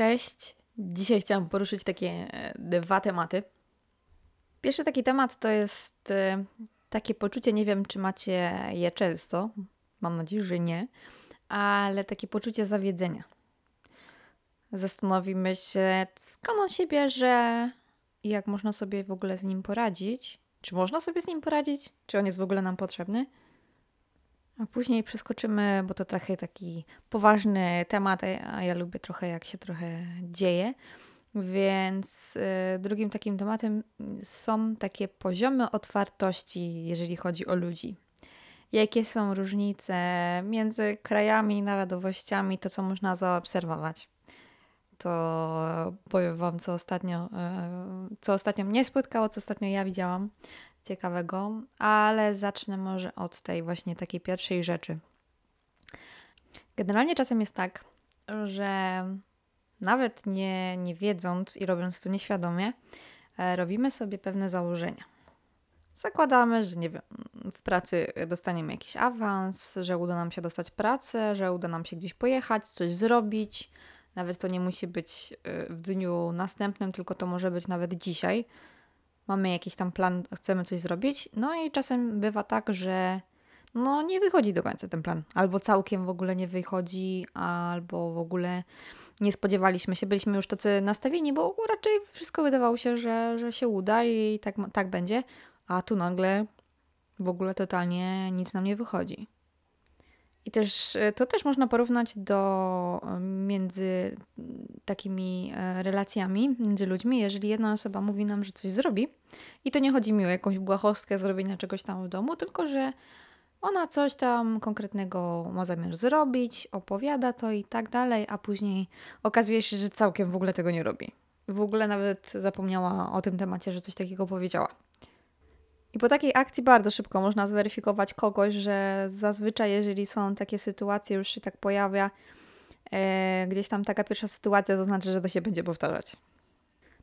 Cześć. Dzisiaj chciałam poruszyć takie e, dwa tematy. Pierwszy taki temat to jest e, takie poczucie, nie wiem czy macie je często, mam nadzieję, że nie, ale takie poczucie zawiedzenia. Zastanowimy się, skąd on się bierze i jak można sobie w ogóle z nim poradzić. Czy można sobie z nim poradzić? Czy on jest w ogóle nam potrzebny? A później przeskoczymy, bo to trochę taki poważny temat, a ja lubię trochę jak się trochę dzieje. Więc y, drugim takim tematem są takie poziomy otwartości, jeżeli chodzi o ludzi. Jakie są różnice między krajami, narodowościami, to co można zaobserwować. To powiem Wam, co ostatnio, y, co ostatnio mnie spotkało, co ostatnio ja widziałam ciekawego, ale zacznę może od tej właśnie takiej pierwszej rzeczy. Generalnie czasem jest tak, że nawet nie, nie wiedząc i robiąc to nieświadomie, e, robimy sobie pewne założenia. Zakładamy, że nie wiem, w pracy dostaniemy jakiś awans, że uda nam się dostać pracę, że uda nam się gdzieś pojechać, coś zrobić. Nawet to nie musi być e, w dniu następnym, tylko to może być nawet dzisiaj mamy jakiś tam plan, chcemy coś zrobić, no i czasem bywa tak, że no nie wychodzi do końca ten plan, albo całkiem w ogóle nie wychodzi, albo w ogóle nie spodziewaliśmy się, byliśmy już tacy nastawieni, bo raczej wszystko wydawało się, że, że się uda i tak, tak będzie, a tu nagle w ogóle totalnie nic nam nie wychodzi. I też e, to też można porównać do e, między takimi e, relacjami między ludźmi, jeżeli jedna osoba mówi nam, że coś zrobi i to nie chodzi mi o jakąś błahostkę zrobienia czegoś tam w domu, tylko że ona coś tam konkretnego ma zamiar zrobić, opowiada to i tak dalej, a później okazuje się, że całkiem w ogóle tego nie robi. W ogóle nawet zapomniała o tym temacie, że coś takiego powiedziała. I po takiej akcji bardzo szybko można zweryfikować kogoś, że zazwyczaj, jeżeli są takie sytuacje, już się tak pojawia, e, gdzieś tam taka pierwsza sytuacja, to znaczy, że to się będzie powtarzać.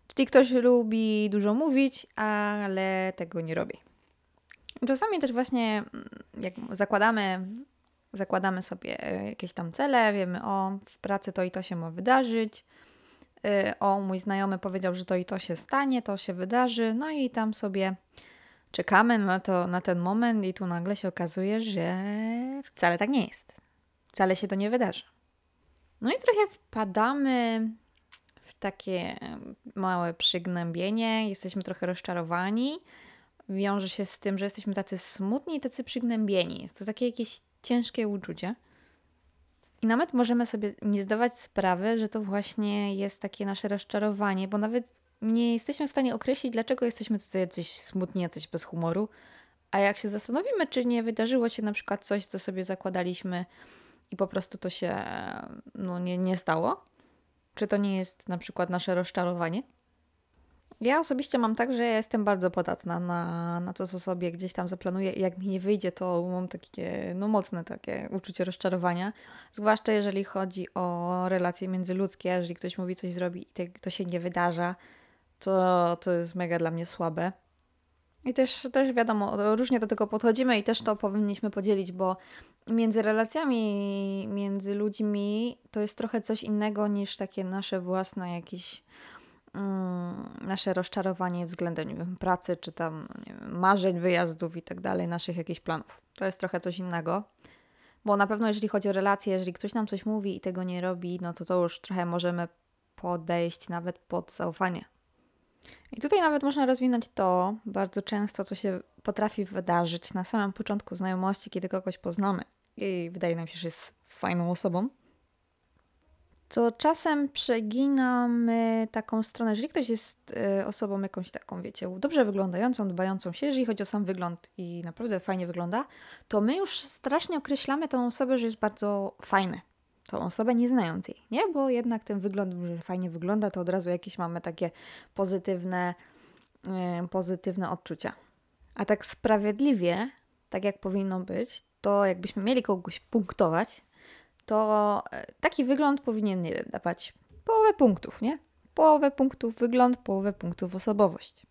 Czyli ktoś lubi dużo mówić, ale tego nie robi. Czasami też właśnie, mm, jak zakładamy, zakładamy sobie jakieś tam cele, wiemy, o, w pracy to i to się ma wydarzyć, e, o, mój znajomy powiedział, że to i to się stanie, to się wydarzy, no i tam sobie Czekamy na, to, na ten moment i tu nagle się okazuje, że wcale tak nie jest. Wcale się to nie wydarzy. No i trochę wpadamy w takie małe przygnębienie, jesteśmy trochę rozczarowani. Wiąże się z tym, że jesteśmy tacy smutni i tacy przygnębieni. Jest to takie jakieś ciężkie uczucie. I nawet możemy sobie nie zdawać sprawy, że to właśnie jest takie nasze rozczarowanie, bo nawet nie jesteśmy w stanie określić, dlaczego jesteśmy tacy jacyś smutni, jacyś bez humoru. A jak się zastanowimy, czy nie wydarzyło się na przykład coś, co sobie zakładaliśmy i po prostu to się no, nie, nie stało, czy to nie jest na przykład nasze rozczarowanie? Ja osobiście mam tak, że ja jestem bardzo podatna na, na to, co sobie gdzieś tam zaplanuję i jak mi nie wyjdzie, to mam takie, no mocne takie uczucie rozczarowania. Zwłaszcza jeżeli chodzi o relacje międzyludzkie, jeżeli ktoś mówi coś zrobi i to się nie wydarza, to, to jest mega dla mnie słabe. I też, też wiadomo, różnie do tego podchodzimy i też to powinniśmy podzielić, bo między relacjami, między ludźmi to jest trochę coś innego niż takie nasze własne jakieś mm, nasze rozczarowanie względem nie wiem, pracy, czy tam wiem, marzeń, wyjazdów i tak dalej, naszych jakichś planów. To jest trochę coś innego. Bo na pewno jeżeli chodzi o relacje, jeżeli ktoś nam coś mówi i tego nie robi, no to to już trochę możemy podejść nawet pod zaufanie i tutaj nawet można rozwinąć to bardzo często, co się potrafi wydarzyć na samym początku znajomości, kiedy kogoś poznamy i wydaje nam się, że jest fajną osobą. To czasem przeginamy taką stronę, jeżeli ktoś jest y, osobą jakąś taką, wiecie, dobrze wyglądającą, dbającą się, jeżeli chodzi o sam wygląd i naprawdę fajnie wygląda, to my już strasznie określamy tą osobę, że jest bardzo fajny, tą osobę, nie znając jej, nie? Bo jednak ten wygląd, że fajnie wygląda, to od razu jakieś mamy takie pozytywne, yy, pozytywne odczucia. A tak sprawiedliwie, tak jak powinno być, to jakbyśmy mieli kogoś punktować, to e, taki wygląd powinien, nie wiem, dawać połowę punktów, nie? Połowę punktów wygląd, połowę punktów osobowość.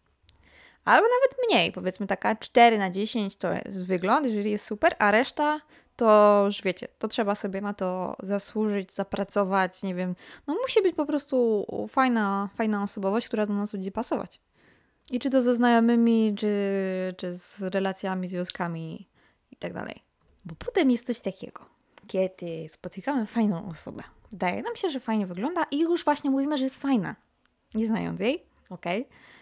Albo nawet mniej, powiedzmy taka 4 na 10 to jest wygląd, jeżeli jest super, a reszta to już wiecie, to trzeba sobie na to zasłużyć, zapracować, nie wiem. No musi być po prostu fajna, fajna osobowość, która do nas będzie pasować. I czy to ze znajomymi, czy, czy z relacjami, związkami i tak dalej. Bo potem jest coś takiego, kiedy spotykamy fajną osobę. Wydaje nam się, że fajnie wygląda i już właśnie mówimy, że jest fajna. Nie znając jej, okej. Okay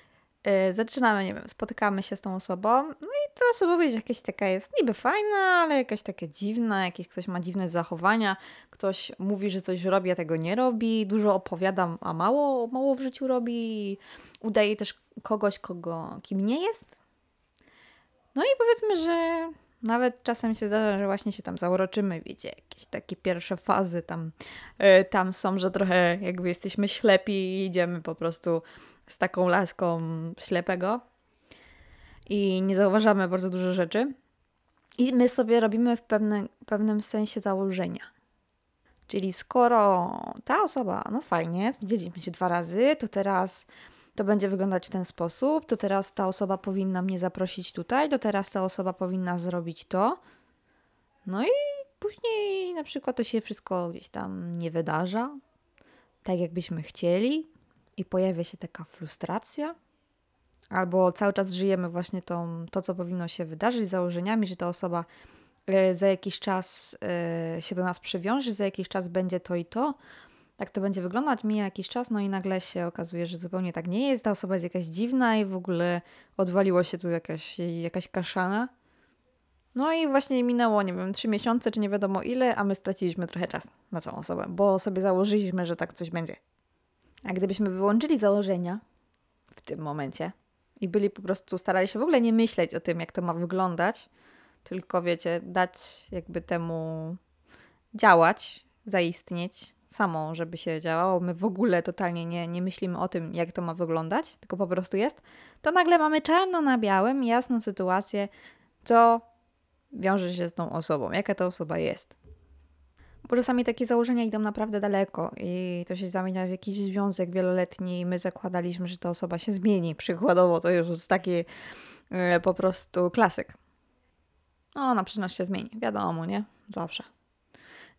zaczynamy, nie wiem, spotykamy się z tą osobą, no i ta osobowość jakaś taka jest niby fajna, ale jakaś taka dziwna, jakiś ktoś ma dziwne zachowania, ktoś mówi, że coś robi, a tego nie robi, dużo opowiada, a mało, mało w życiu robi, udaje też kogoś, kogo, kim nie jest. No i powiedzmy, że nawet czasem się zdarza, że właśnie się tam zauroczymy, wiecie, jakieś takie pierwsze fazy tam, yy, tam są, że trochę jakby jesteśmy ślepi i idziemy po prostu z taką laską ślepego i nie zauważamy bardzo dużo rzeczy. I my sobie robimy w pewne, pewnym sensie założenia. Czyli skoro ta osoba, no fajnie, widzieliśmy się dwa razy, to teraz to będzie wyglądać w ten sposób, to teraz ta osoba powinna mnie zaprosić tutaj, to teraz ta osoba powinna zrobić to. No i później na przykład to się wszystko gdzieś tam nie wydarza, tak jakbyśmy chcieli, i pojawia się taka frustracja, albo cały czas żyjemy właśnie tą, to, co powinno się wydarzyć, założeniami, że ta osoba e, za jakiś czas e, się do nas przywiąże, za jakiś czas będzie to i to. Tak to będzie wyglądać, mija jakiś czas, no i nagle się okazuje, że zupełnie tak nie jest. Ta osoba jest jakaś dziwna i w ogóle odwaliło się tu jakaś, jakaś kaszana. No i właśnie minęło, nie wiem, trzy miesiące, czy nie wiadomo ile, a my straciliśmy trochę czas na tą osobę, bo sobie założyliśmy, że tak coś będzie. A gdybyśmy wyłączyli założenia w tym momencie i byli po prostu, starali się w ogóle nie myśleć o tym, jak to ma wyglądać, tylko wiecie, dać jakby temu działać, zaistnieć samo, żeby się działało. My w ogóle totalnie nie, nie myślimy o tym, jak to ma wyglądać, tylko po prostu jest, to nagle mamy czarno na białym, jasną sytuację, co wiąże się z tą osobą, jaka ta osoba jest. Bo czasami takie założenia idą naprawdę daleko i to się zamienia w jakiś związek wieloletni i my zakładaliśmy, że ta osoba się zmieni. Przykładowo to już jest taki e, po prostu klasyk. No, ona przy nas się zmieni, wiadomo, nie? Zawsze.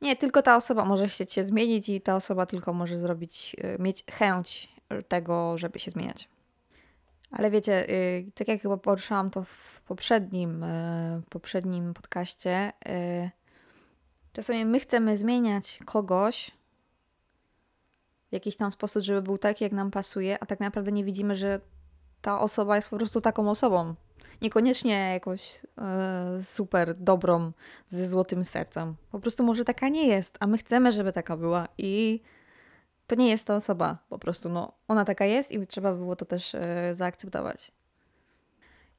Nie, tylko ta osoba może chcieć się zmienić i ta osoba tylko może zrobić, e, mieć chęć tego, żeby się zmieniać. Ale wiecie, e, tak jak chyba poruszałam to w poprzednim, poprzednim podcaście, Czasami my chcemy zmieniać kogoś w jakiś tam sposób, żeby był taki, jak nam pasuje, a tak naprawdę nie widzimy, że ta osoba jest po prostu taką osobą. Niekoniecznie jakąś e, super dobrą, ze złotym sercem. Po prostu może taka nie jest, a my chcemy, żeby taka była i to nie jest ta osoba. Po prostu no, ona taka jest i trzeba było to też e, zaakceptować.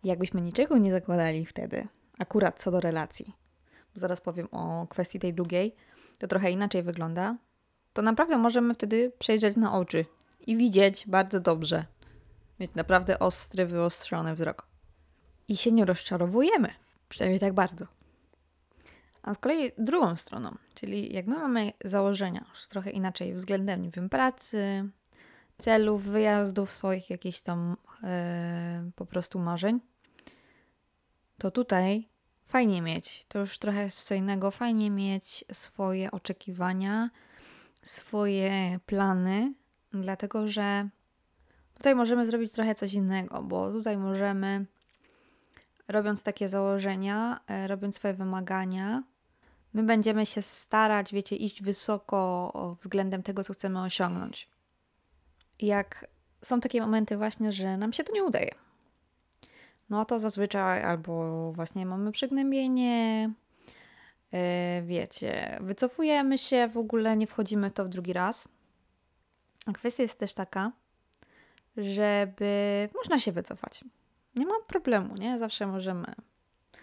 Jakbyśmy niczego nie zakładali wtedy, akurat co do relacji, zaraz powiem o kwestii tej drugiej, to trochę inaczej wygląda, to naprawdę możemy wtedy przejrzeć na oczy i widzieć bardzo dobrze. Mieć naprawdę ostry, wyostrzony wzrok. I się nie rozczarowujemy. Przynajmniej tak bardzo. A z kolei drugą stroną, czyli jak my mamy założenia już trochę inaczej względem, nie wiem, pracy, celów, wyjazdów, swoich jakichś tam yy, po prostu marzeń, to tutaj fajnie mieć. To już trochę jest co innego. Fajnie mieć swoje oczekiwania, swoje plany, dlatego że tutaj możemy zrobić trochę coś innego, bo tutaj możemy, robiąc takie założenia, e, robiąc swoje wymagania, my będziemy się starać, wiecie, iść wysoko względem tego, co chcemy osiągnąć. Jak są takie momenty właśnie, że nam się to nie udaje no to zazwyczaj albo właśnie mamy przygnębienie, yy, wiecie, wycofujemy się, w ogóle nie wchodzimy to w drugi raz. A kwestia jest też taka, żeby można się wycofać. Nie ma problemu, nie? Zawsze możemy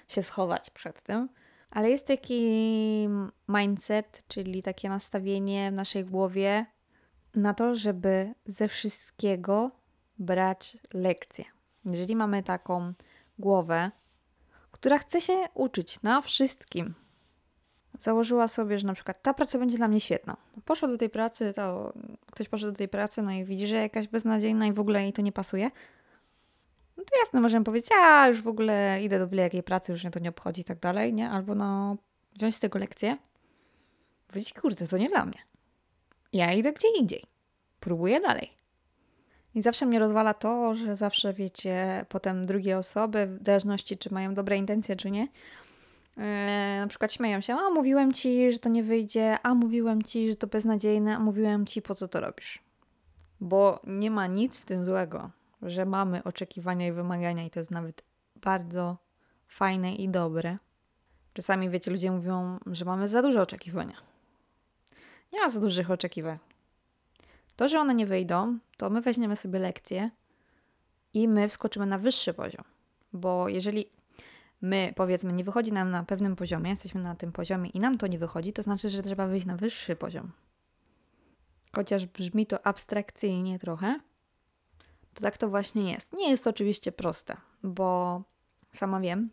się schować przed tym, ale jest taki mindset, czyli takie nastawienie w naszej głowie na to, żeby ze wszystkiego brać lekcje. Jeżeli mamy taką głowę, która chce się uczyć na wszystkim, założyła sobie, że na przykład ta praca będzie dla mnie świetna. Poszła do tej pracy, to ktoś poszedł do tej pracy, no i widzi, że jakaś beznadziejna i w ogóle jej to nie pasuje. No to jasne, możemy powiedzieć, a już w ogóle idę do byle jakiej pracy, już mnie to nie obchodzi i tak dalej, nie? Albo no, wziąć z tego lekcję, powiedzieć, kurde, to nie dla mnie. Ja idę gdzie indziej. Próbuję dalej. I zawsze mnie rozwala to, że zawsze wiecie, potem drugie osoby, w zależności czy mają dobre intencje, czy nie, yy, na przykład śmieją się, a mówiłem ci, że to nie wyjdzie, a mówiłem ci, że to beznadziejne, a mówiłem ci, po co to robisz. Bo nie ma nic w tym złego, że mamy oczekiwania i wymagania, i to jest nawet bardzo fajne i dobre. Czasami, wiecie, ludzie mówią, że mamy za duże oczekiwania. Nie ma za dużych oczekiwań. To, że one nie wyjdą, to my weźmiemy sobie lekcję i my wskoczymy na wyższy poziom. Bo jeżeli my, powiedzmy, nie wychodzi nam na pewnym poziomie, jesteśmy na tym poziomie i nam to nie wychodzi, to znaczy, że trzeba wyjść na wyższy poziom. Chociaż brzmi to abstrakcyjnie trochę, to tak to właśnie jest. Nie jest to oczywiście proste, bo sama wiem,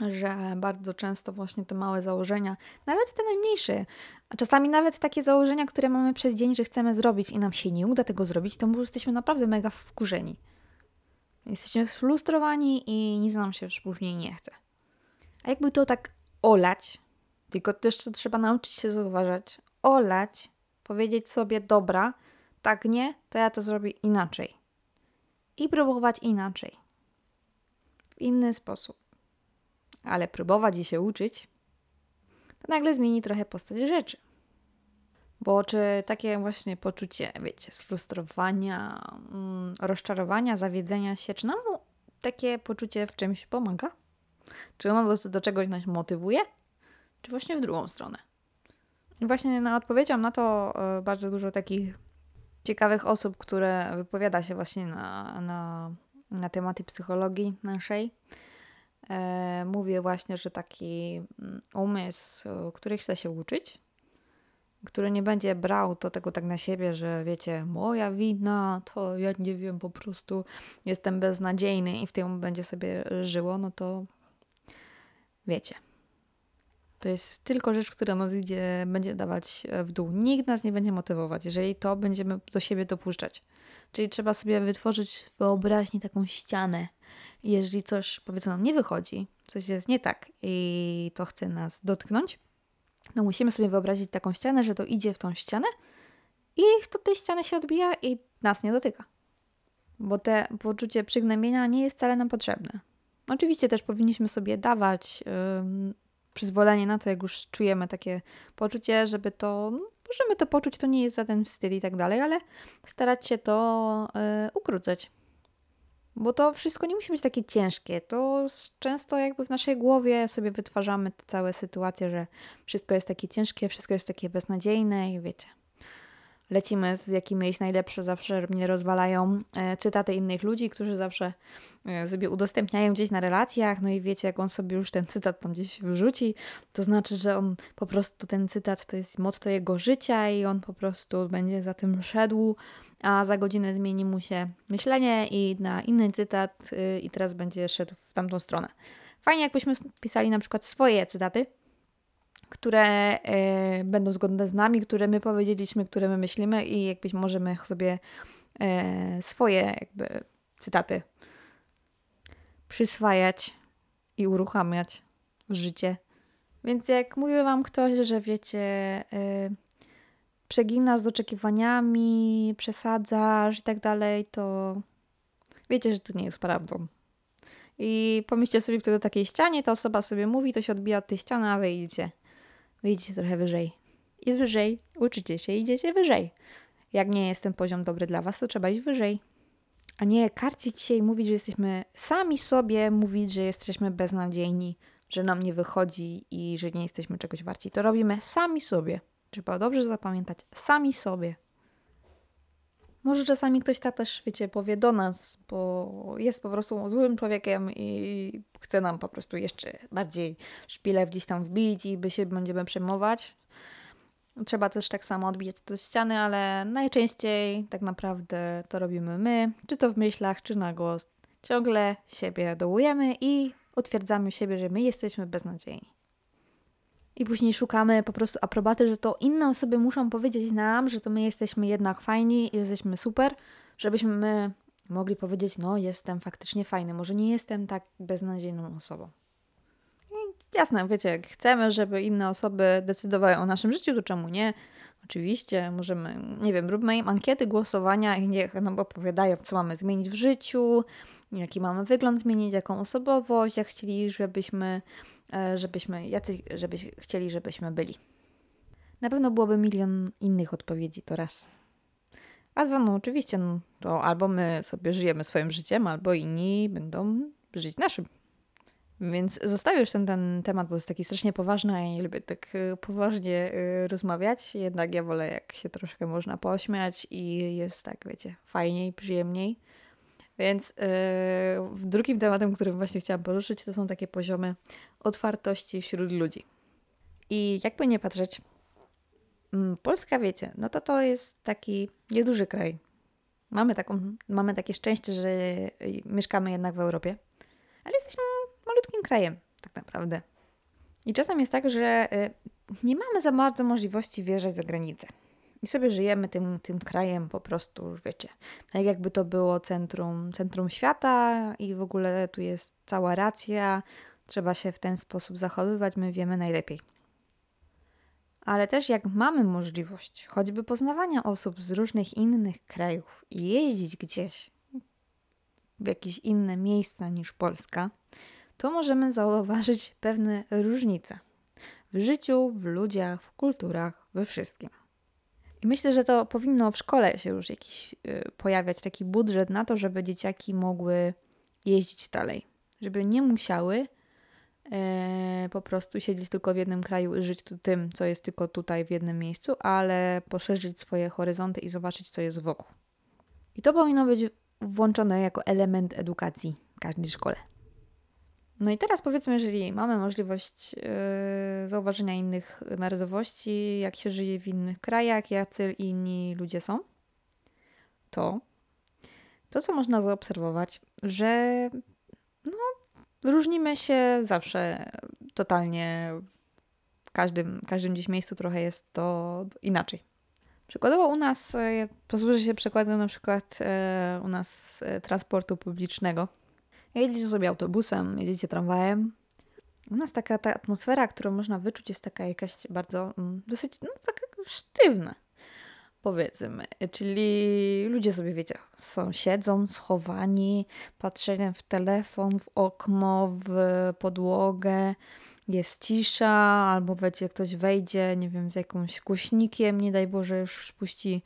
że bardzo często właśnie te małe założenia, nawet te najmniejsze, a czasami nawet takie założenia, które mamy przez dzień, że chcemy zrobić i nam się nie uda tego zrobić, to może jesteśmy naprawdę mega wkurzeni. Jesteśmy sfrustrowani i nic nam się już później nie chce. A jakby to tak olać, tylko też to trzeba nauczyć się zauważać, olać, powiedzieć sobie, dobra, tak nie, to ja to zrobię inaczej. I próbować inaczej. W inny sposób ale próbować i się uczyć, to nagle zmieni trochę postać rzeczy. Bo czy takie właśnie poczucie, wiecie, sfrustrowania, mm, rozczarowania, zawiedzenia się, czy nam takie poczucie w czymś pomaga? Czy ono do, do czegoś nas motywuje? Czy właśnie w drugą stronę? I właśnie na odpowiedzią na to y, bardzo dużo takich ciekawych osób, które wypowiada się właśnie na, na, na tematy psychologii naszej, e, mówię właśnie, że taki mm, umysł, który chce się uczyć, który nie będzie brał to tego tak na siebie, że wiecie, moja wina, to ja nie wiem, po prostu jestem beznadziejny i w tym będzie sobie żyło, no to wiecie. To jest tylko rzecz, która nas idzie, będzie dawać w dół. Nikt nas nie będzie motywować, jeżeli to będziemy do siebie dopuszczać. Czyli trzeba sobie wytworzyć w wyobraźni taką ścianę, jeżeli coś, powiedzmy, nam nie wychodzi, coś jest nie tak i to chce nas dotknąć, no musimy sobie wyobrazić taką ścianę, że to idzie w tą ścianę i to tej ściany się odbija i nas nie dotyka. Bo te poczucie przygnębienia nie jest wcale nam potrzebne. Oczywiście też powinniśmy sobie dawać yy, przyzwolenie na to, jak już czujemy takie poczucie, żeby to, no, możemy to poczuć, to nie jest żaden wstyd i tak dalej, ale starać się to yy. Bo to wszystko nie musi być takie ciężkie. To często jakby w naszej głowie sobie wytwarzamy te całe sytuacje, że wszystko jest takie ciężkie, wszystko jest takie beznadziejne i wiecie. Lecimy z jakimiś najlepsze, zawsze mnie rozwalają e, cytaty innych ludzi, którzy zawsze e, sobie udostępniają gdzieś na relacjach, no i wiecie, jak on sobie już ten cytat tam gdzieś wrzuci, to znaczy, że on po prostu ten cytat to jest motto jego życia i on po prostu będzie za tym szedł a za godzinę zmieni mu się myślenie i na inny cytat yy, i teraz będzie szedł w tamtą stronę. Fajnie, jakbyśmy pisali na przykład swoje cytaty, które yy, będą zgodne z nami, które my powiedzieliśmy, które my myślimy i jakbyś możemy sobie yy, swoje jakby cytaty przyswajać i uruchamiać w życie. Więc jak mówi Wam ktoś, że wiecie, przeginasz z oczekiwaniami, przesadzasz i tak dalej, to wiecie, że to nie jest prawdą. I pomyślcie sobie wtedy do takiej ścianie, ta osoba sobie mówi, to się odbija od tej ściany, a wy idziecie. Wyjdziecie trochę wyżej. I wyżej. Uczycie się, idziecie wyżej. Jak nie jest ten poziom dobry dla was, to trzeba iść wyżej. A nie karcić się i mówić, że jesteśmy sami sobie, mówić, że jesteśmy beznadziejni, że nam nie wychodzi i że nie jesteśmy czegoś warci. To robimy sami sobie. Trzeba dobrze zapamiętać sami sobie. Może czasami ktoś tak też, wiecie, powie do nas, bo jest po prostu złym człowiekiem i chce nam po prostu jeszcze bardziej szpilę gdzieś tam wbić i by się będziemy przejmować. Trzeba też tak samo odbijać do ściany, ale najczęściej tak naprawdę to robimy my, czy to w myślach, czy na głos. Ciągle siebie dołujemy i utwierdzamy siebie, że my jesteśmy beznadziejni i później szukamy po prostu aprobaty, że to inne osoby muszą powiedzieć nam, że to my jesteśmy jednak fajni jesteśmy super, żebyśmy my mogli powiedzieć, no jestem faktycznie fajny, może nie jestem tak beznadziejną osobą. I Jasne, wiecie, jak chcemy, żeby inne osoby decydowały o naszym życiu, to czemu nie? Oczywiście, możemy, nie wiem, róbmy im ankiety głosowania i niech nam opowiadają, co mamy zmienić w życiu, jaki mamy wygląd zmienić, jaką osobowość, jak chcieli, żebyśmy, żebyśmy, jacy żebyś, chcieli, żebyśmy byli. Na pewno byłoby milion innych odpowiedzi, to raz. A dwa, no oczywiście, no, to albo my sobie żyjemy swoim życiem, albo inni będą żyć naszym. Więc zostawię już ten, ten temat, bo jest taki strasznie poważny, a ja nie lubię tak y, poważnie y, rozmawiać. Jednak ja wolę, jak się troszkę można pośmiać i jest tak, wiecie, fajniej, przyjemniej. Więc yy, drugim tematem, którym właśnie chciałam poruszyć, to są takie poziomy otwartości wśród ludzi. I jakby nie patrzeć, mm, Polska, wiecie, no to to jest taki nieduży kraj. Mamy, taką, mamy takie szczęście, że mieszkamy jednak w Europie, ale jesteśmy malutkim krajem, tak naprawdę. I czasem jest tak, że y, nie mamy za bardzo możliwości wjeżdżać za granicę. I sobie żyjemy tym, tym krajem po prostu, wiecie, tak jakby to było centrum, centrum świata i w ogóle tu jest cała racja, trzeba się w ten sposób zachowywać, my wiemy najlepiej. Ale też jak mamy możliwość choćby poznawania osób z różnych innych krajów i jeździć gdzieś w jakieś inne miejsca niż Polska, to możemy zauważyć pewne różnice w życiu, w ludziach, w kulturach, we wszystkim. I myślę, że to powinno w szkole się już jakiś y, pojawiać taki budżet na to, żeby dzieciaki mogły jeździć dalej, żeby nie musiały po prostu siedzieć tylko w jednym kraju i żyć tym, co jest tylko tutaj w jednym miejscu, ale poszerzyć swoje horyzonty i zobaczyć, co jest wokół. I to powinno być włączone jako element edukacji w każdej szkole. No i teraz powiedzmy, jeżeli mamy możliwość yy, zauważenia innych narodowości, jak się żyje w innych krajach, jacy inni ludzie są, to to, co można zaobserwować, że no, różnimy się zawsze totalnie w każdym, każdym gdzieś miejscu trochę jest to inaczej. Przykładowo u nas, e, posłużę się przykładem na przykład e, u nas e, transportu publicznego. Jedziecie sobie autobusem, jedziecie tramwajem. U nas taka ta atmosfera, którą można wyczuć, jest taka jakaś bardzo, mm, dosyć, no taka sztywna, powiedzmy. Czyli ludzie sobie, wiecie, są, siedzą schowani, patrzenie w telefon, w okno, w podłogę, jest cisza, albo wiecie, ktoś wejdzie, nie wiem, z jakimś głośnikiem, nie daj Boże, już puści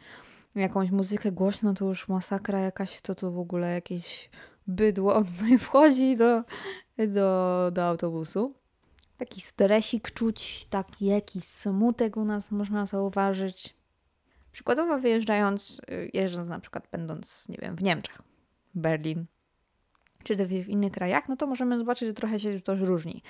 jakąś muzykę głośno, to już masakra jakaś, to tu w ogóle jakieś bydło tutaj wchodzi do, do, do autobusu. Taki stresik czuć, taki jakiś smutek u nas można zauważyć. Przykładowo wyjeżdżając, y, jeżdżąc na przykład będąc, nie wiem, w Niemczech, Berlin, czy w innych krajach, no to możemy zobaczyć, że trochę się już to różni.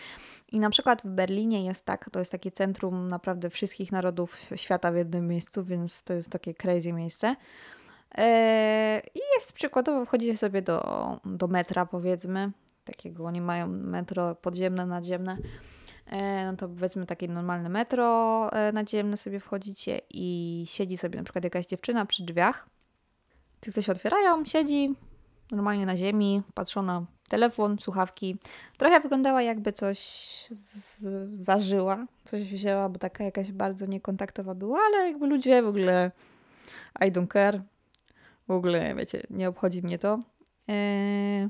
I na przykład w Berlinie jest tak, to jest takie centrum naprawdę wszystkich narodów świata w jednym miejscu, więc to jest takie crazy miejsce. E, I jest przykładowo, wchodzicie sobie do, do metra, powiedzmy, takiego, oni mają metro podziemne, nadziemne. E, no to powiedzmy takie normalne metro e, nadziemne sobie wchodzicie i siedzi sobie na przykład jakaś dziewczyna przy drzwiach. Ty coś otwierają, siedzi normalnie na ziemi, patrzą na telefon, słuchawki. Trochę wyglądała jakby coś z, zażyła, coś wzięła, bo taka jakaś bardzo niekontaktowa była, ale jakby ludzie w ogóle I don't care, w ogóle, wiecie, nie obchodzi mnie to. Eee,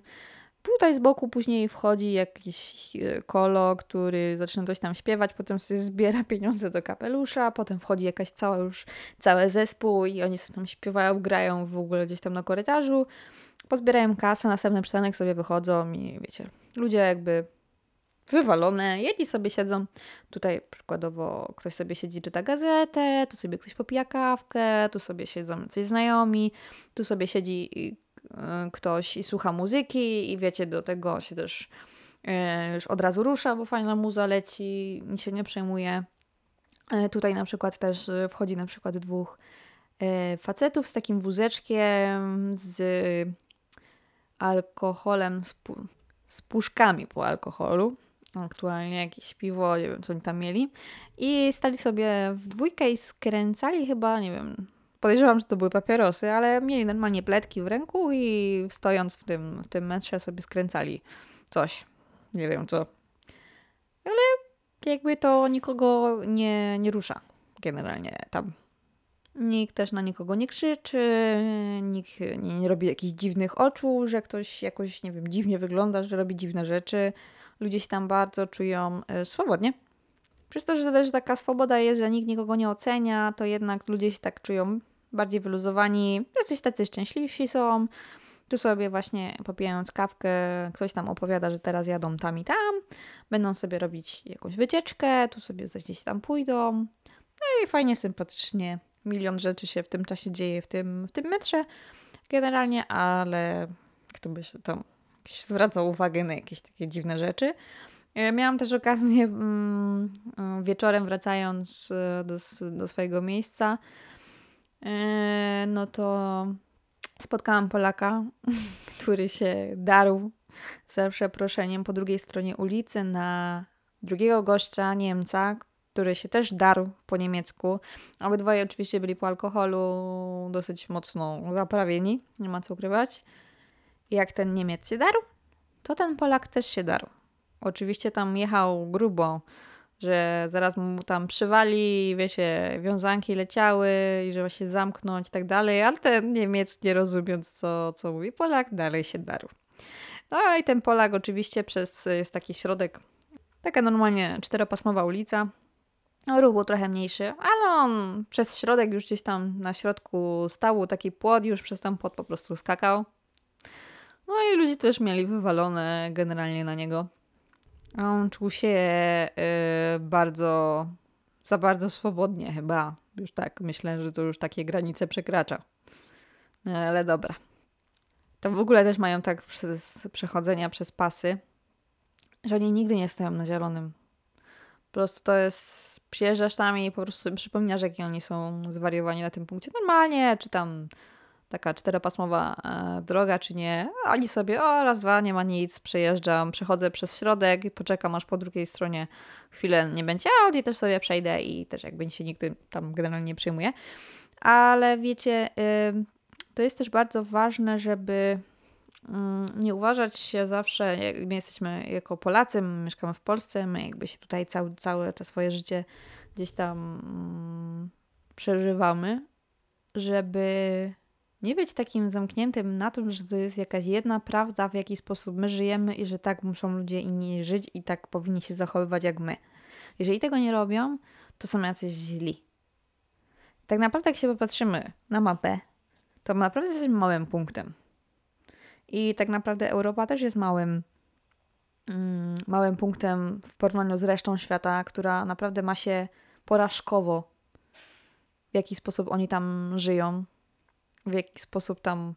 tutaj z boku później wchodzi jakiś e, kolo, który zaczyna coś tam śpiewać, potem sobie zbiera pieniądze do kapelusza, potem wchodzi jakaś cała już, cały zespół i oni sobie tam śpiewają, grają w ogóle gdzieś tam na korytarzu, pozbierają kasę, następny przystanek sobie wychodzą i wiecie, ludzie jakby wywalone, jedni sobie siedzą. Tutaj przykładowo ktoś sobie siedzi, czyta gazetę, tu sobie ktoś popija kawkę, tu sobie siedzą coś znajomi, tu sobie siedzi ktoś i słucha muzyki i wiecie, do tego się też y, już od razu rusza, bo fajna muza leci, się nie przejmuje. Y, tutaj na przykład też wchodzi na przykład dwóch facetów z takim wózeczkiem z alkoholem, z, z puszkami po alkoholu aktualnie jakieś piwo, nie wiem co oni tam mieli. I stali sobie w dwójkę i skręcali chyba, nie wiem, podejrzewam, że to były papierosy, ale mieli normalnie pletki w ręku i stojąc w tym, w tym metrze sobie skręcali coś. Nie wiem co. Ale jakby to nikogo nie, nie rusza generalnie tam. Nikt też na nikogo nie krzyczy, nikt nie, nie robi jakichś dziwnych oczu, że ktoś jakoś, nie wiem, dziwnie wygląda, że robi dziwne rzeczy. Ludzie się tam bardzo czują y, swobodnie. Przez to, że też taka swoboda jest, że nikt nikogo nie ocenia, to jednak ludzie się tak czują bardziej wyluzowani, jacyś tacy szczęśliwsi są. Tu sobie właśnie popijając kawkę, ktoś tam opowiada, że teraz jadą tam i tam, będą sobie robić jakąś wycieczkę, tu sobie gdzieś tam pójdą. No i fajnie, sympatycznie. Milion rzeczy się w tym czasie dzieje w tym, w tym metrze generalnie, ale kto by się tam zwracał uwagę na jakieś takie dziwne rzeczy. E, miałam też okazję mm, e, wieczorem wracając e, do, do swojego miejsca, no to spotkałam Polaka, który się darł za przeproszeniem po drugiej stronie ulicy na drugiego gościa, Niemca, który się też darł po niemiecku. Obydwoje oczywiście byli po alkoholu dosyć mocno zaprawieni, nie ma co ukrywać. Jak ten Niemiec się darł, to ten Polak też się darł. Oczywiście tam jechał grubo, że zaraz mu tam przywali, wiecie, wiązanki leciały i że ma się zamknąć i tak dalej, ale ten Niemiec nie rozumiejąc co, co mówi Polak, dalej się darł. No i ten Polak oczywiście przez, jest taki środek, taka normalnie czteropasmowa ulica, no, ruch był trochę mniejszy, ale on przez środek już gdzieś tam na środku stał taki płot, już przez ten płot po prostu skakał. No i ludzie też mieli wywalone generalnie na niego. A on czuł się yy, bardzo, za bardzo swobodnie chyba. Już tak, myślę, że to już takie granice przekracza. No, ale dobra. To w ogóle też mają tak przez przechodzenia przez pasy, że oni nigdy nie stoją na zielonym. Po prostu to jest, przyjeżdżasz tam i po prostu przypominasz, jakie oni są zwariowani na tym punkcie. Normalnie, czy tam taka czteropasmowa e, droga, czy nie. Oni sobie, o raz, dwa, nie ma nic, przejeżdżam, przechodzę przez środek i poczekam, aż po drugiej stronie chwilę nie będzie, a oni też sobie przejdę i też jakby się nigdy tam generalnie nie przyjmuje. Ale wiecie, to jest też bardzo ważne, żeby mm, nie uważać się zawsze, my jesteśmy jako Polacy, my mieszkamy w Polsce, my jakby się tutaj całe, całe to swoje życie gdzieś tam mm, przeżywamy, żeby nie być takim zamkniętym na tym, że to jest jakaś jedna prawda, w jaki sposób my żyjemy i że tak muszą ludzie inni żyć i tak powinni się zachowywać jak my. Jeżeli tego nie robią, to są jacyś źli. Tak naprawdę, jak się popatrzymy na mapę, to naprawdę jesteśmy małym punktem. I tak naprawdę Europa też jest małym, mm, małym punktem w porównaniu z resztą świata, która naprawdę ma się porażkowo, w jaki sposób oni tam żyją, w jaki sposób tam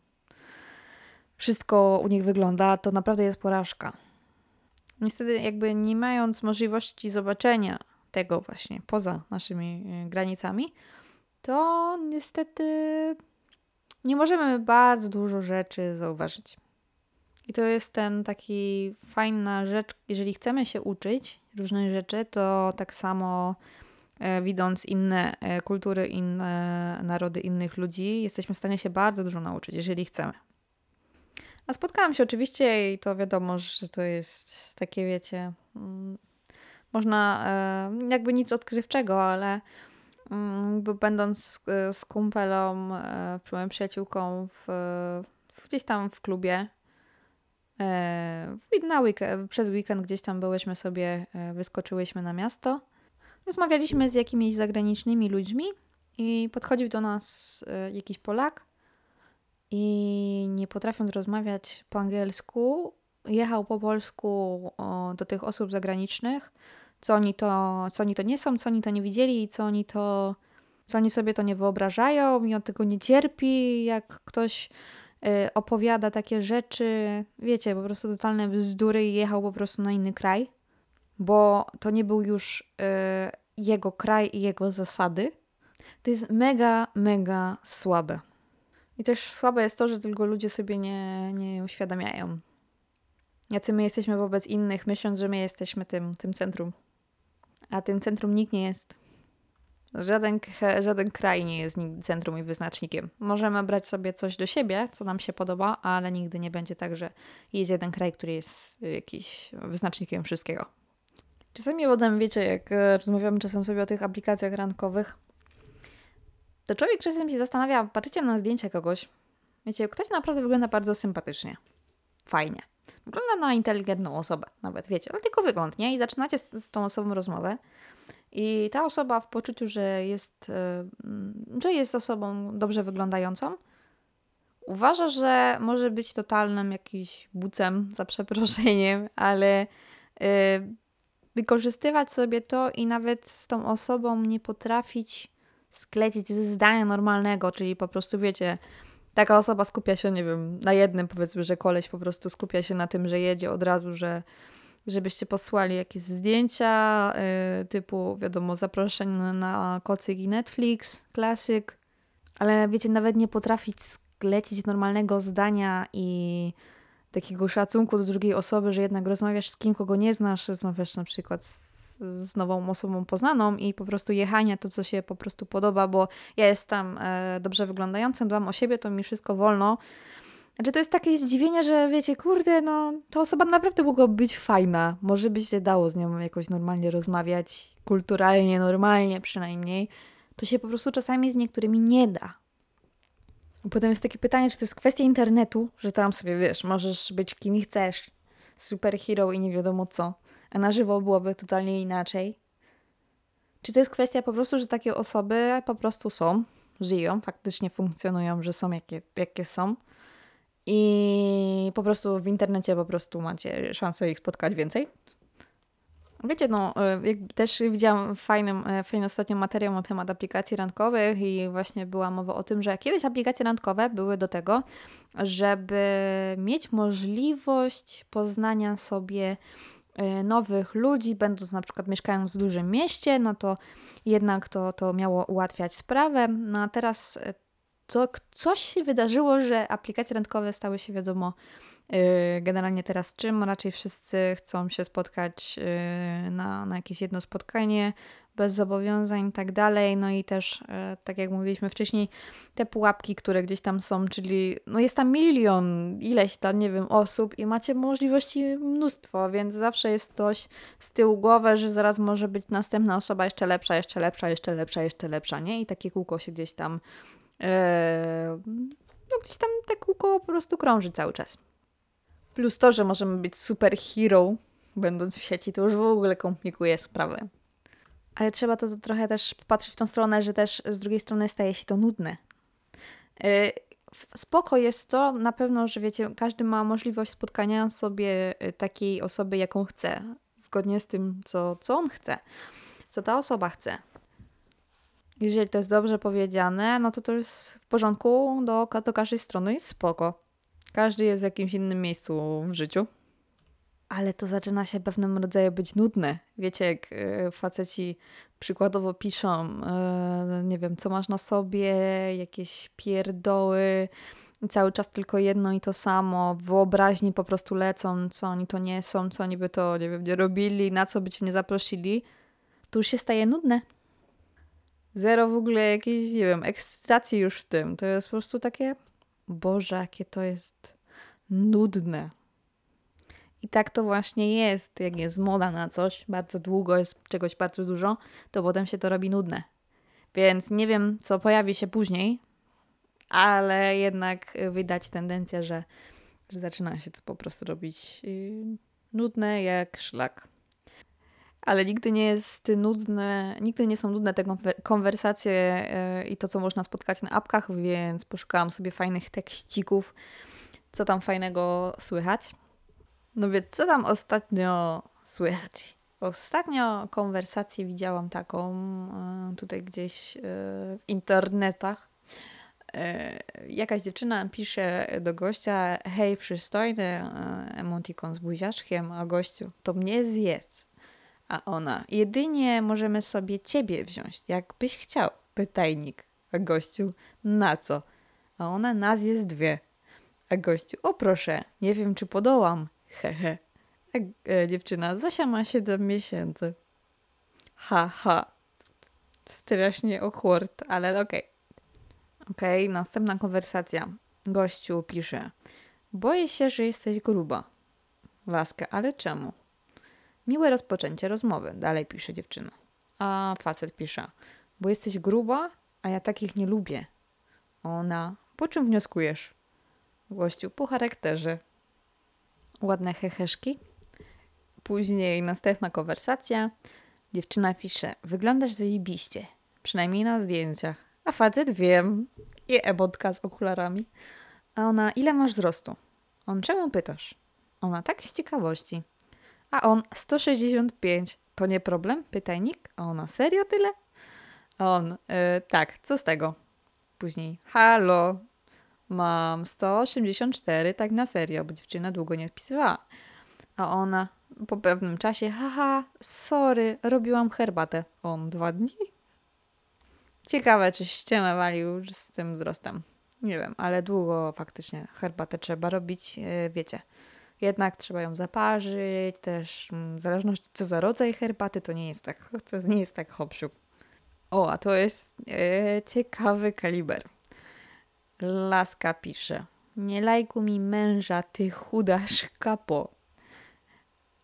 wszystko u nich wygląda, to naprawdę jest porażka. Niestety, jakby nie mając możliwości zobaczenia tego właśnie poza naszymi e, granicami, to niestety nie możemy bardzo dużo rzeczy zauważyć. I to jest ten taki fajna rzecz, jeżeli chcemy się uczyć różnych rzeczy, to tak samo widząc inne e, kultury, inne narody innych ludzi, jesteśmy w stanie się bardzo dużo nauczyć, jeżeli chcemy. A spotkałam się oczywiście i to wiadomo, że to jest takie, wiecie, mm, można e, jakby nic odkrywczego, ale mm, będąc z kumpelą, moją przyjaciółką w, gdzieś tam w klubie, na weekend, przez weekend gdzieś tam byłyśmy sobie, wyskoczyłyśmy na miasto Rozmawialiśmy z jakimiś zagranicznymi ludźmi i podchodził do nas e, jakiś Polak i nie potrafiąc rozmawiać po angielsku, jechał po polsku do tych osób zagranicznych, co oni to, co oni to nie są, co oni to nie widzieli i co oni to, co oni sobie to nie wyobrażają i on tego nie cierpi, jak ktoś e, opowiada takie rzeczy, wiecie, po prostu totalne bzdury i jechał po prostu na inny kraj bo to nie był już y, jego kraj i jego zasady. To jest mega, mega słabe. I też słabe jest to, że tylko ludzie sobie nie, nie uświadamiają. Jacy my jesteśmy wobec innych, myśląc, że my jesteśmy tym, tym centrum. A tym centrum nikt nie jest. Żaden, żaden kraj nie jest centrum i wyznacznikiem. Możemy brać sobie coś do siebie, co nam się podoba, ale nigdy nie będzie tak, że jest jeden kraj, który jest jakiś wyznacznikiem wszystkiego. Czasami potem, wiecie, jak e, rozmawiamy czasem sobie o tych aplikacjach randkowych, to człowiek czasem się zastanawia, patrzycie na zdjęcie kogoś, wiecie, ktoś naprawdę wygląda bardzo sympatycznie, fajnie. Wygląda na inteligentną osobę, nawet wiecie, ale tylko wygląd, nie? I zaczynacie z, z tą osobą rozmowę. I ta osoba w poczuciu, że jest, e, że jest osobą dobrze wyglądającą, uważa, że może być totalnym jakimś bucem, za przeproszeniem, ale yy, wykorzystywać sobie to i nawet z tą osobą nie potrafić sklecić ze zdania normalnego, czyli po prostu wiecie, taka osoba skupia się, nie wiem, na jednym, powiedzmy, że koleś po prostu skupia się na tym, że jedzie od razu, że żebyście posłali jakieś zdjęcia, yy, typu, wiadomo, zaproszeń na kocyk i Netflix, klasyk, ale wiecie, nawet nie potrafić sklecić normalnego zdania i takiego szacunku do drugiej osoby, że jednak rozmawiasz z kim, kogo nie znasz, rozmawiasz na przykład z, z nową osobą poznaną i po prostu jechania to, co się po prostu podoba, bo ja jestem e, dobrze wyglądającym, dbam o siebie, to mi wszystko wolno. Znaczy to jest takie zdziwienie, że wiecie, kurde, no ta osoba naprawdę mogła być fajna. Może by się dało z nią jakoś normalnie rozmawiać, kulturalnie, normalnie przynajmniej. To się po prostu czasami z niektórymi nie da. Potem jest takie pytanie, czy to jest kwestia internetu, że tam sobie wiesz, możesz być kim chcesz, superhero i nie wiadomo co, a na żywo byłoby totalnie inaczej. Czy to jest kwestia po prostu, że takie osoby po prostu są, żyją, faktycznie funkcjonują, że są jakie, jakie są i po prostu w internecie po prostu macie szansę ich spotkać więcej? Wiecie, no, e, też widziałam fajny, e, fajny ostatnio materiał na temat aplikacji randkowych i właśnie była mowa o tym, że kiedyś aplikacje randkowe były do tego, żeby mieć możliwość poznania sobie e, nowych ludzi, będąc na przykład mieszkając w dużym mieście, no to jednak to, to miało ułatwiać sprawę. No a teraz to coś się wydarzyło, że aplikacje randkowe stały się wiadomo generalnie teraz czym? Raczej wszyscy chcą się spotkać y, na, na jakieś jedno spotkanie, bez zobowiązań i tak dalej. No i też, y, tak jak mówiliśmy wcześniej, te pułapki, które gdzieś tam są, czyli no jest tam milion, ileś tam, nie wiem, osób i macie możliwości mnóstwo, więc zawsze jest ktoś z tyłu głowy, że zaraz może być następna osoba jeszcze lepsza, jeszcze lepsza, jeszcze lepsza, jeszcze lepsza, nie? I takie kółko się gdzieś tam, no gdzieś tam te kółko po prostu krąży cały czas. Plus to, że możemy być superhero, będąc w sieci, to już w ogóle komplikuje sprawę. Ale trzeba to trochę też patrzeć w tą stronę, że też z drugiej strony staje się to nudne. Yy, spoko jest to, na pewno, że wiecie, każdy ma możliwość spotkania sobie y, takiej osoby, jaką chce, zgodnie z tym, co, co on chce, co ta osoba chce. Jeżeli to jest dobrze powiedziane, no to to jest w porządku do, do każdej strony jest spoko. Każdy jest w jakimś innym miejscu w życiu. Ale to zaczyna się pewnym rodzaju być nudne. Wiecie, jak e, faceci przykładowo piszą, e, nie wiem, co masz na sobie, jakieś pierdoły, cały czas tylko jedno i to samo, wyobraźni po prostu lecą, co oni to nie są, co oni by to, nie wiem, nie robili, na co by cię nie zaprosili, to już się staje nudne. Zero w ogóle jakiejś, nie wiem, ekscytacji już w tym. To jest po prostu takie Boże, jakie to jest nudne. I tak to właśnie jest. Jak jest moda na coś, bardzo długo jest czegoś bardzo dużo, to potem się to robi nudne. Więc nie wiem, co pojawi się później, ale jednak widać tendencję, że, że zaczyna się to po prostu robić yy, nudne jak szlak. Ale nigdy nie jest nudne, nigdy nie są nudne te konwersacje yy, i to, co można spotkać na apkach, więc poszukałam sobie fajnych tekścików, co tam fajnego słychać. No więc, co tam ostatnio słychać? Ostatnio konwersację widziałam taką e, tutaj gdzieś e, w internetach. E, jakaś dziewczyna pisze do gościa, hej przystojny, emotikon z buziaczkiem, a gościu, to mnie zjedz. A ona, jedynie możemy sobie ciebie wziąć, jakbyś chciał, pytajnik. A gościu, na co? A ona, nas jest dwie. A gościu, o proszę, nie wiem czy podołam. Hehe. A e, dziewczyna, Zosia ma 7 miesięcy. Ha, ha. Strasznie awkward, ale okej. Okay. Okej, okay, następna konwersacja. Gościu pisze. Boję się, że jesteś gruba. Laska, ale czemu? Miłe rozpoczęcie rozmowy, dalej pisze dziewczyna. A facet pisze, bo jesteś gruba, a ja takich nie lubię. Ona, po czym wnioskujesz? Gościu, po charakterze. Ładne heheszki. Później następna konwersacja. Dziewczyna pisze, wyglądasz zajebiście, przynajmniej na zdjęciach. A facet, wiem, i emotka z okularami. A ona, ile masz wzrostu? On, czemu pytasz? Ona, tak z ciekawości. A on, 165. To nie problem? Pytajnik. A ona, serio tyle? A on, y, tak, co z tego? Później, halo, mam 184, tak na serio, bo dziewczyna długo nie odpisywała. A ona po pewnym czasie, haha, sorry, robiłam herbatę. On, dwa dni? Ciekawe, czy ściemę walił z tym wzrostem. Nie wiem, ale długo faktycznie herbatę trzeba robić, yy, wiecie. Jednak trzeba ją zaparzyć, też mm, w zależności co za rodzaj herbaty, to nie jest tak, to nie jest tak hop O, a to jest yy, ciekawy kaliber. Laska pisze. Nie lajku mi męża, ty chuda szkapo.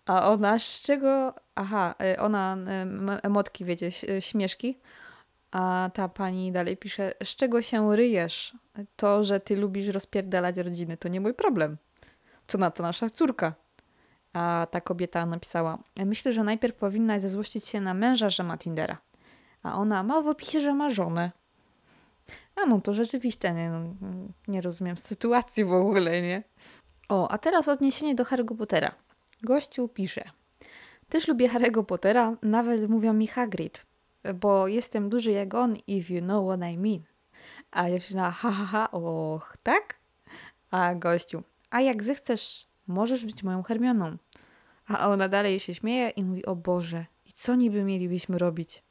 A ona z czego... Aha, y, ona y, emotki, wiecie, y, śmieszki. A ta pani dalej pisze, z czego się ryjesz? To, że ty lubisz rozpierdalać rodziny, to nie mój problem. Co na to nasza córka? A ta kobieta napisała, myślę, że najpierw powinna zezłościć się na męża, że ma Tindera. A ona ma w opisie, że ma żonę. A no to rzeczywiście nie, no, nie rozumiem sytuacji w ogóle, nie? O, a teraz odniesienie do Harry'ego Pottera. Gościu pisze. Też lubię Harry'ego Pottera, nawet mówią mi Hagrid bo jestem duży jak on, if you know what I mean. A dziewczyna, ha, ha, ha, och, tak? A gościu, a jak zechcesz, możesz być moją Hermioną. A ona dalej się śmieje i mówi, o Boże, i co niby mielibyśmy robić?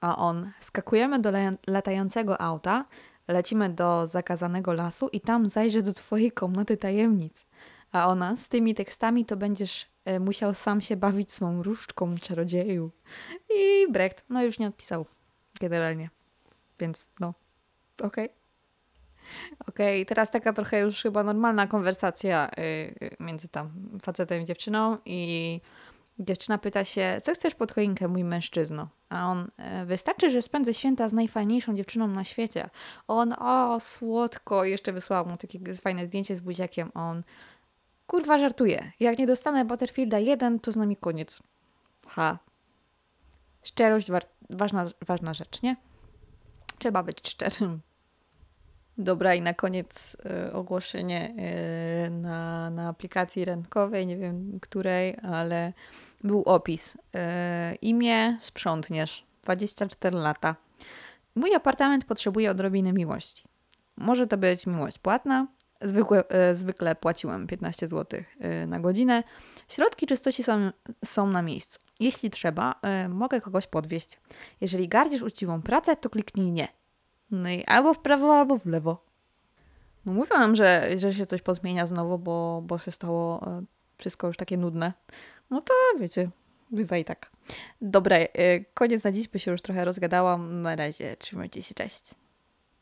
A on, skakujemy do latającego auta, lecimy do zakazanego lasu i tam zajrzę do twojej komnaty tajemnic. A ona, z tymi tekstami to będziesz E, musiał sam się bawić swą różdżką czarodzieju. I Brecht, no już nie odpisał generalnie. Więc no, okej. Okay. Okej, okay, teraz taka trochę już chyba normalna konwersacja yy, między tam facetem i dziewczyną i dziewczyna pyta się, co chcesz pod choinkę, mój mężczyzno? A on, yy, wystarczy, że spędzę święta z najfajniejszą dziewczyną na świecie. On, o, słodko, jeszcze wysłał mu takie fajne zdjęcie z buziakiem. On, Kurwa, żartuję. Jak nie dostanę Butterfielda 1, to z nami koniec. Ha. Szczerość ważna, ważna rzecz, nie? Trzeba być szczerym. Dobra, i na koniec y, ogłoszenie y, na, na aplikacji rynkowej, nie wiem której, ale był opis. Y, imię sprzątniesz, 24 lata. Mój apartament potrzebuje odrobiny miłości. Może to być miłość płatna, Zwykle, e, zwykle płaciłem 15 zł na godzinę. Środki czystości są, są na miejscu. Jeśli trzeba, mogę kogoś podwieźć. Jeżeli gardzisz uczciwą pracę, to kliknij nie. No i albo w prawo, albo w lewo. No mówiłam, że, że się coś pozmienia znowu, bo, bo się stało wszystko już takie nudne. No to wiecie, bywa i tak. Dobra, koniec na dziś, by się już trochę rozgadałam. Na razie, trzymajcie się, cześć.